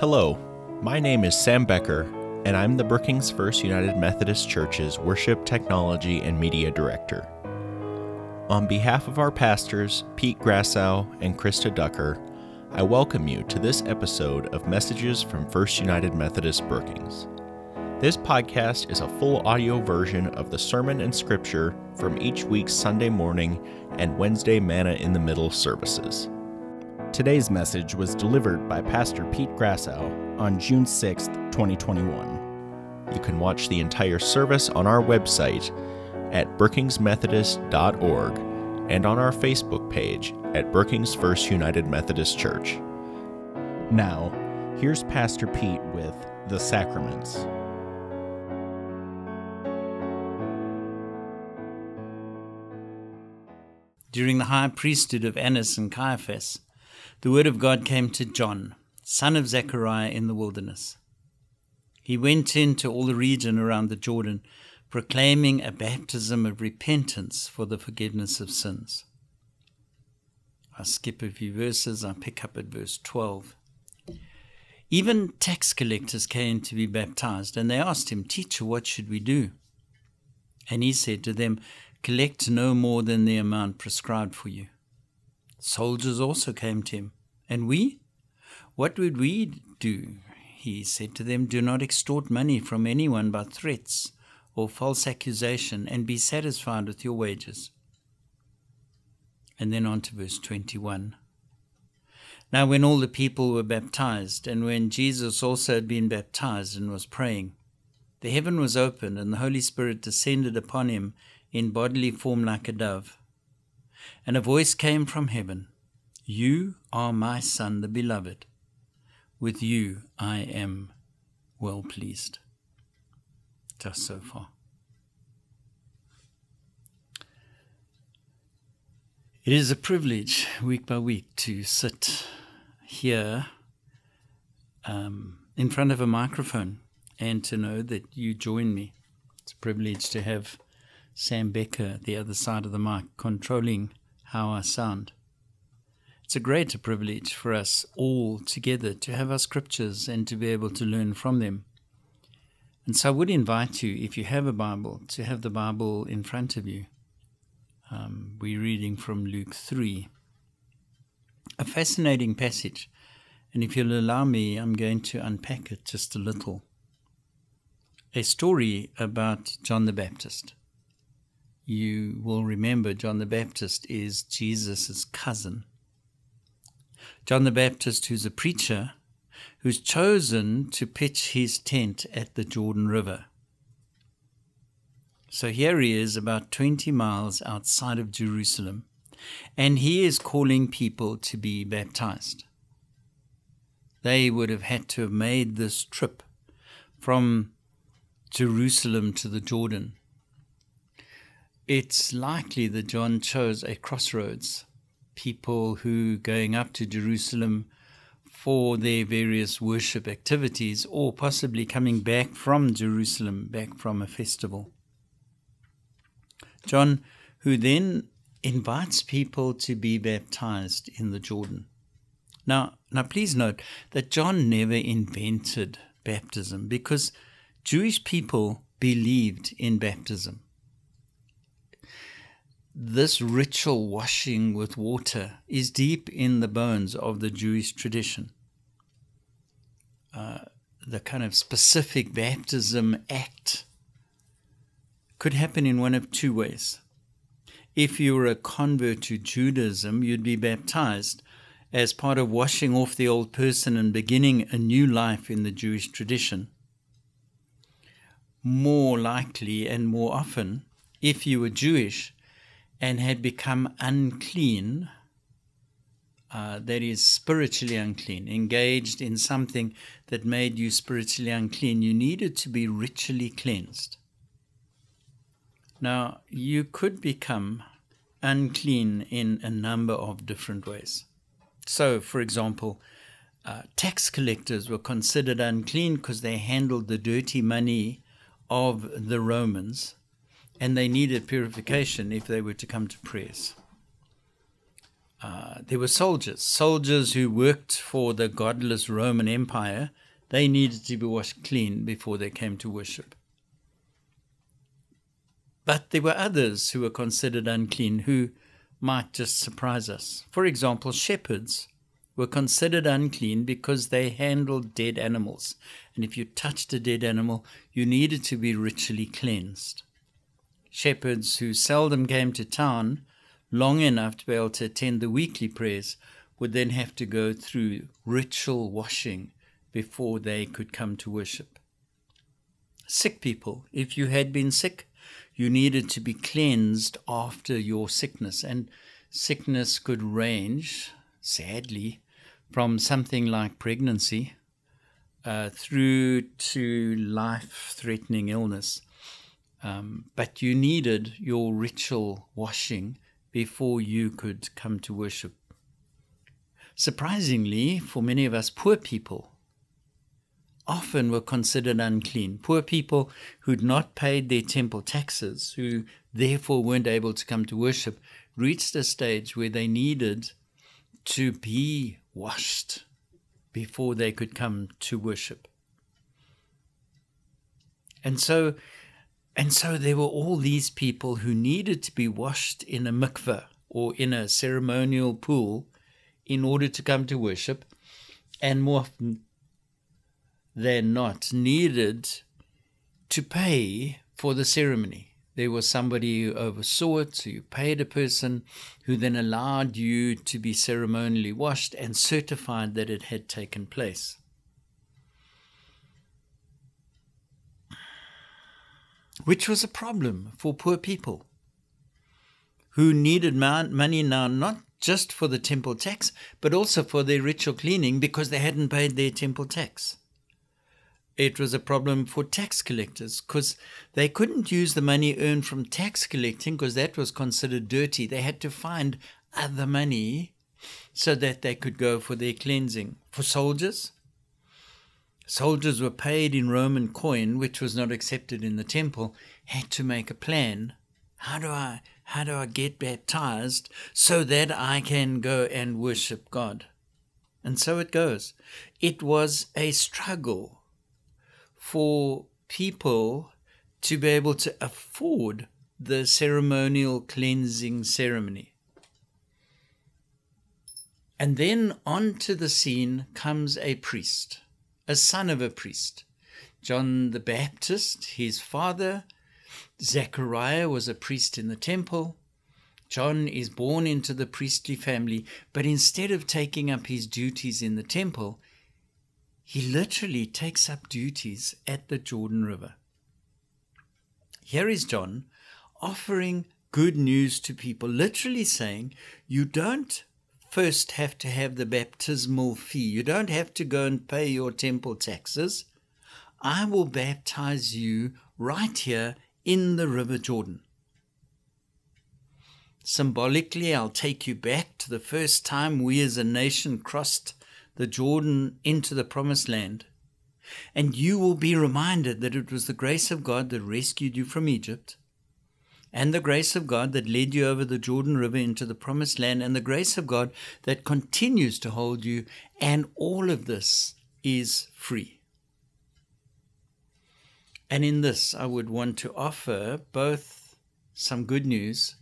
Hello, my name is Sam Becker, and I'm the Brookings First United Methodist Church's Worship, Technology, and Media Director. On behalf of our pastors, Pete Grassow and Krista Ducker, I welcome you to this episode of Messages from First United Methodist Brookings. This podcast is a full audio version of the sermon and scripture from each week's Sunday morning and Wednesday Manna in the Middle services. Today's message was delivered by Pastor Pete Grassow on June 6, 2021. You can watch the entire service on our website at brookingsmethodist.org and on our Facebook page at Brookings First United Methodist Church. Now, here's Pastor Pete with the sacraments. During the high priesthood of Annas and Caiaphas, the word of God came to John, son of Zechariah, in the wilderness. He went into all the region around the Jordan, proclaiming a baptism of repentance for the forgiveness of sins. I skip a few verses, I pick up at verse 12. Even tax collectors came to be baptized, and they asked him, Teacher, what should we do? And he said to them, Collect no more than the amount prescribed for you. Soldiers also came to him. And we? What would we do? He said to them, Do not extort money from anyone by threats or false accusation, and be satisfied with your wages. And then on to verse 21. Now, when all the people were baptized, and when Jesus also had been baptized and was praying, the heaven was opened, and the Holy Spirit descended upon him in bodily form like a dove. And a voice came from heaven You are my Son, the Beloved. With you I am well pleased. Just so far. It is a privilege week by week to sit here um, in front of a microphone and to know that you join me. It's a privilege to have Sam Becker, the other side of the mic, controlling how I sound. It's a great privilege for us all together to have our scriptures and to be able to learn from them. And so I would invite you, if you have a Bible, to have the Bible in front of you. Um, we're reading from Luke 3. A fascinating passage. And if you'll allow me, I'm going to unpack it just a little. A story about John the Baptist you will remember John the Baptist is Jesus' cousin. John the Baptist, who's a preacher, who's chosen to pitch his tent at the Jordan River. So here he is, about 20 miles outside of Jerusalem, and he is calling people to be baptized. They would have had to have made this trip from Jerusalem to the Jordan it's likely that John chose a crossroads, people who going up to Jerusalem for their various worship activities, or possibly coming back from Jerusalem, back from a festival. John, who then invites people to be baptized in the Jordan. Now, now please note that John never invented baptism because Jewish people believed in baptism this ritual washing with water is deep in the bones of the Jewish tradition. Uh, the kind of specific baptism act could happen in one of two ways. If you were a convert to Judaism, you'd be baptized as part of washing off the old person and beginning a new life in the Jewish tradition. More likely and more often, if you were Jewish, and had become unclean, uh, that is spiritually unclean, engaged in something that made you spiritually unclean, you needed to be ritually cleansed. Now, you could become unclean in a number of different ways. So, for example, uh, tax collectors were considered unclean because they handled the dirty money of the Romans and they needed purification if they were to come to prayers. uh, there were soldiers, soldiers who worked for the godless Roman Empire. They needed to be washed clean before they came to worship. But there were others who were considered unclean who might just surprise us. For example, shepherds were considered unclean because they handled dead animals. And if you touched a dead animal, you needed to be ritually cleansed. Shepherds who seldom came to town long enough to be able to attend the weekly prayers would then have to go through ritual washing before they could come to worship. Sick people, if you had been sick, you needed to be cleansed after your sickness, and sickness could range, sadly, from something like pregnancy uh, through to life threatening illness. Um, but you needed your ritual washing before you could come to worship. Surprisingly, for many of us poor people, often were considered unclean. Poor people who'd not paid their temple taxes, who therefore weren't able to come to worship, reached a stage where they needed to be washed before they could come to worship. And so and so there were all these people who needed to be washed in a mikveh or in a ceremonial pool in order to come to worship, and more often than not needed to pay for the ceremony there was somebody who oversaw it, so you paid a person who then allowed you to be ceremonially washed and certified that it had taken place. Which was a problem for poor people who needed money now not just for the temple tax, but also for their ritual cleaning because they hadn't paid their temple tax it was a problem for tax collectors because they couldn't use the money earned from tax collecting because that was considered dirty. They had to find other money so that they could go for their cleansing. For soldiers, soldiers were paid in Roman coin, which was not accepted in the temple, had to make a plan. How do I how do I get baptized so that I can go and worship God? And so it goes. It was a struggle for people to be able to afford the ceremonial cleansing ceremony. And then onto the scene comes a priest, a son of a priest. John the Baptist, his father, Zechariah was a priest in the temple. John is born into the priestly family, but instead of taking up his duties in the temple, he literally takes up duties at the Jordan River. Here is John offering good news to people, literally saying, You don't first have to have the baptismal fee, you don't have to go and pay your temple taxes. I will baptize you right here in the River Jordan. Symbolically, I'll take you back to the first time we as a nation crossed the Jordan into the promised land. And you will be reminded that it was the grace of God that rescued you from Egypt, and the grace of God that led you over the Jordan River into the promised land, and the grace of God that continues to hold you. And all of this is free. And in this, I would want to offer both some good news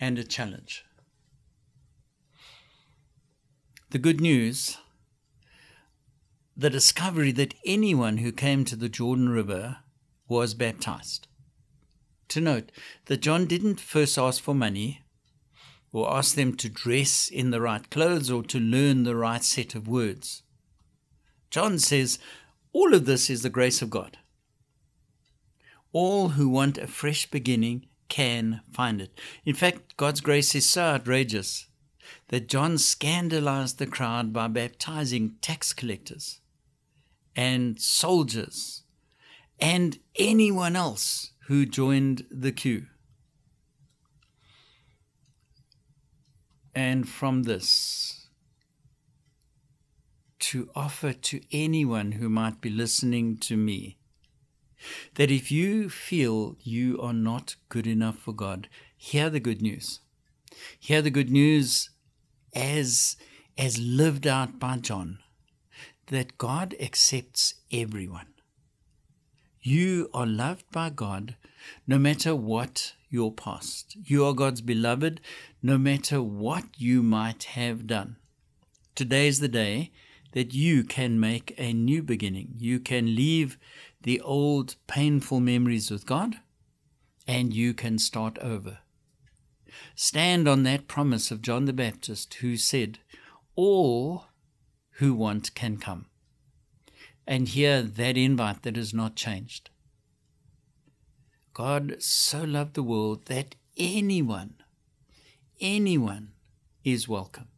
and a challenge. The good news the discovery that anyone who came to the Jordan River was baptized. To note that John didn't first ask for money or ask them to dress in the right clothes or to learn the right set of words. John says all of this is the grace of God. All who want a fresh beginning can find it. In fact, God's grace is so outrageous that John scandalized the crowd by baptizing tax collectors and soldiers and anyone else who joined the queue. And from this, to offer to anyone who might be listening to me that if you feel you are not good enough for God, hear the good news. Hear the good news as, as lived out by John, that God accepts everyone. You are loved by God no matter what your past. You are God's beloved no matter what you might have done. Today is the day that you can make a new beginning. You can leave the old painful memories with God and you can start over. Stand on that promise of John the Baptist who said, All who want can come. And hear that invite that has not changed. God so loved the world that anyone, anyone is welcome.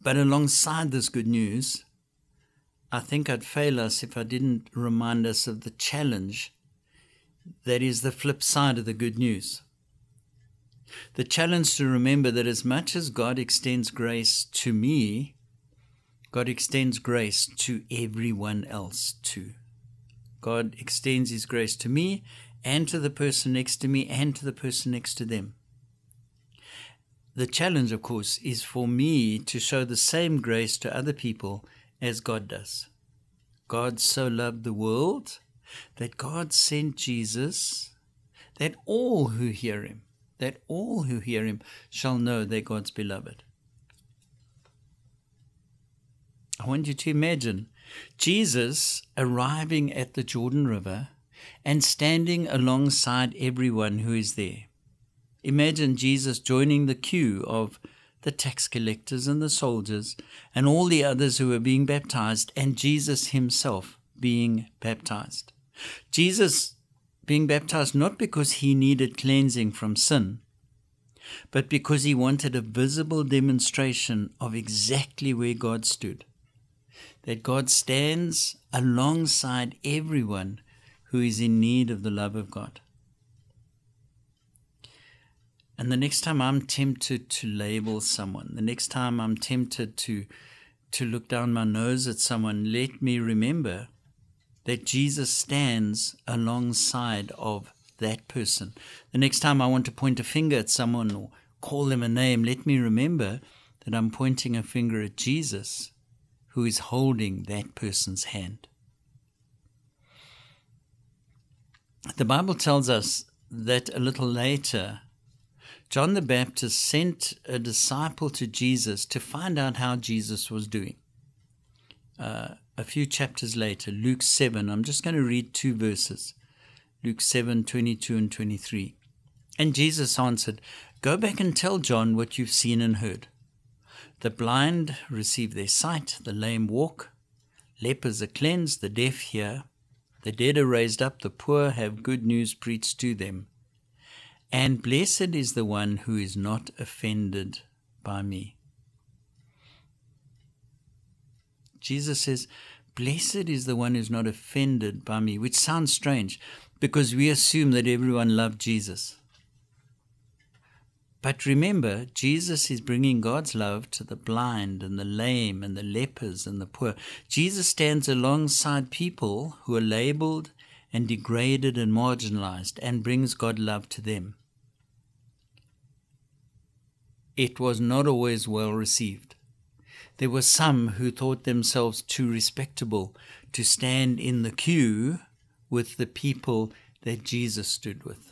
But alongside this good news, I think I'd fail us if I didn't remind us of the challenge that is the flip side of the good news. The challenge to remember that as much as God extends grace to me, God extends grace to everyone else too. God extends His grace to me and to the person next to me and to the person next to them. The challenge, of course, is for me to show the same grace to other people as God does. God so loved the world that God sent Jesus that all who hear him, that all who hear him shall know they're God's beloved. I want you to imagine Jesus arriving at the Jordan River and standing alongside everyone who is there. Imagine Jesus joining the queue of the tax collectors and the soldiers and all the others who were being baptized, and Jesus himself being baptized. Jesus being baptized not because he needed cleansing from sin, but because he wanted a visible demonstration of exactly where God stood. That God stands alongside everyone who is in need of the love of God. And the next time I'm tempted to label someone, the next time I'm tempted to to look down my nose at someone, let me remember that Jesus stands alongside of that person. The next time I want to point a finger at someone or call them a name, let me remember that I'm pointing a finger at Jesus who is holding that person's hand. The Bible tells us that a little later, John the Baptist sent a disciple to Jesus to find out how Jesus was doing. Uh, a few chapters later, Luke 7, I'm just going to read two verses Luke 7 22 and 23. And Jesus answered, Go back and tell John what you've seen and heard. The blind receive their sight, the lame walk, lepers are cleansed, the deaf hear, the dead are raised up, the poor have good news preached to them. And blessed is the one who is not offended by me. Jesus says, Blessed is the one who's not offended by me, which sounds strange because we assume that everyone loved Jesus. But remember, Jesus is bringing God's love to the blind and the lame and the lepers and the poor. Jesus stands alongside people who are labeled and degraded and marginalized and brings God love to them. It was not always well received. There were some who thought themselves too respectable to stand in the queue with the people that Jesus stood with.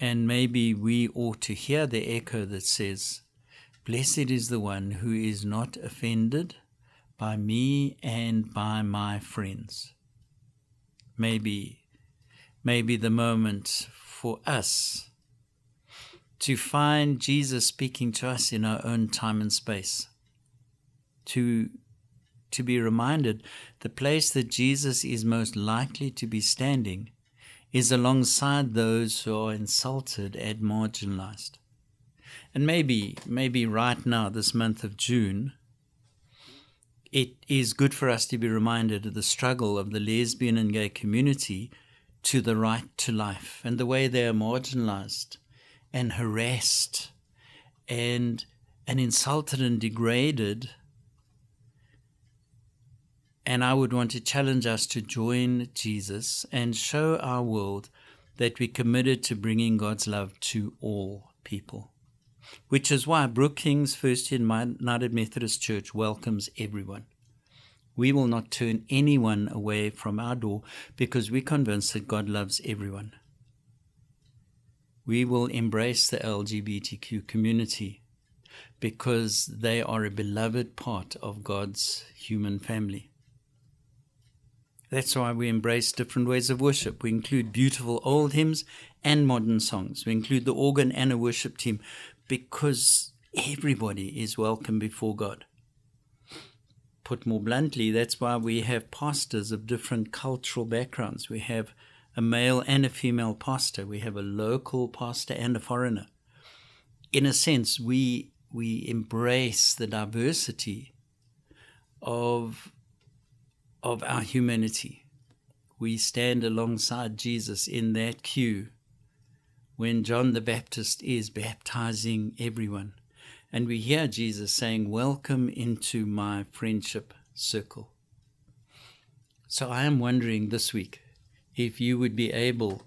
And maybe we ought to hear the echo that says, Blessed is the one who is not offended by me and by my friends. Maybe, maybe the moment for us to find Jesus speaking to us in our own time and space. To, to be reminded the place that Jesus is most likely to be standing is alongside those who are insulted and marginalized. And maybe, maybe right now, this month of June, it is good for us to be reminded of the struggle of the lesbian and gay community to the right to life and the way they are marginalized and harassed and and insulted and degraded and I would want to challenge us to join Jesus and show our world that we're committed to bringing God's love to all people, which is why Brookings First United Methodist Church welcomes everyone. We will not turn anyone away from our door because we're convinced that God loves everyone. We will embrace the LGBTQ community because they are a beloved part of God's human family. That's why we embrace different ways of worship. We include beautiful old hymns and modern songs. We include the organ and a worship team because everybody is welcome before God. Put more bluntly, that's why we have pastors of different cultural backgrounds. We have a male and a female pastor. We have a local pastor and a foreigner. In a sense, we we embrace the diversity of of our humanity. We stand alongside Jesus in that queue when John the Baptist is baptizing everyone. And we hear Jesus saying, Welcome into my friendship circle. So I am wondering this week if you would be able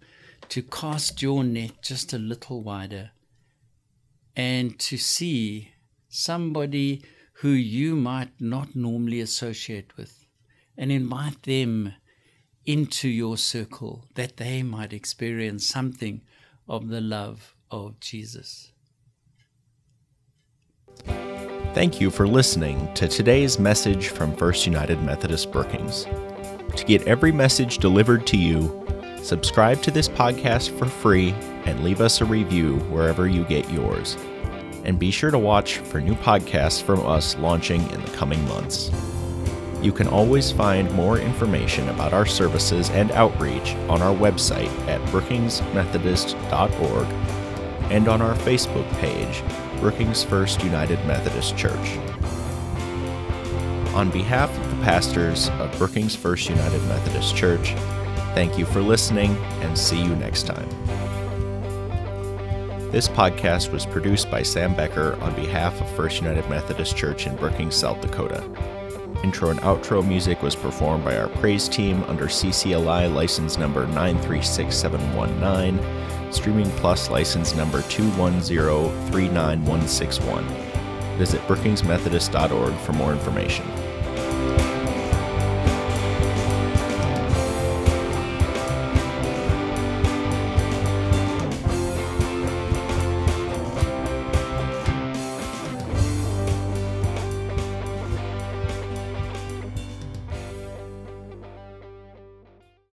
to cast your net just a little wider and to see somebody who you might not normally associate with and invite them into your circle that they might experience something of the love of Jesus. Thank you for listening to today's message from First United Methodist Brookings. To get every message delivered to you, subscribe to this podcast for free and leave us a review wherever you get yours. And be sure to watch for new podcasts from us launching in the coming months. You can always find more information about our services and outreach on our website at brookingsmethodist.org and on our Facebook page, Brookings First United Methodist Church. On behalf of the pastors of Brookings First United Methodist Church, thank you for listening and see you next time. This podcast was produced by Sam Becker on behalf of First United Methodist Church in Brookings, South Dakota. Intro and outro music was performed by our praise team under CCLI license number 936719, Streaming Plus license number 21039161. Visit brookingsmethodist.org for more information.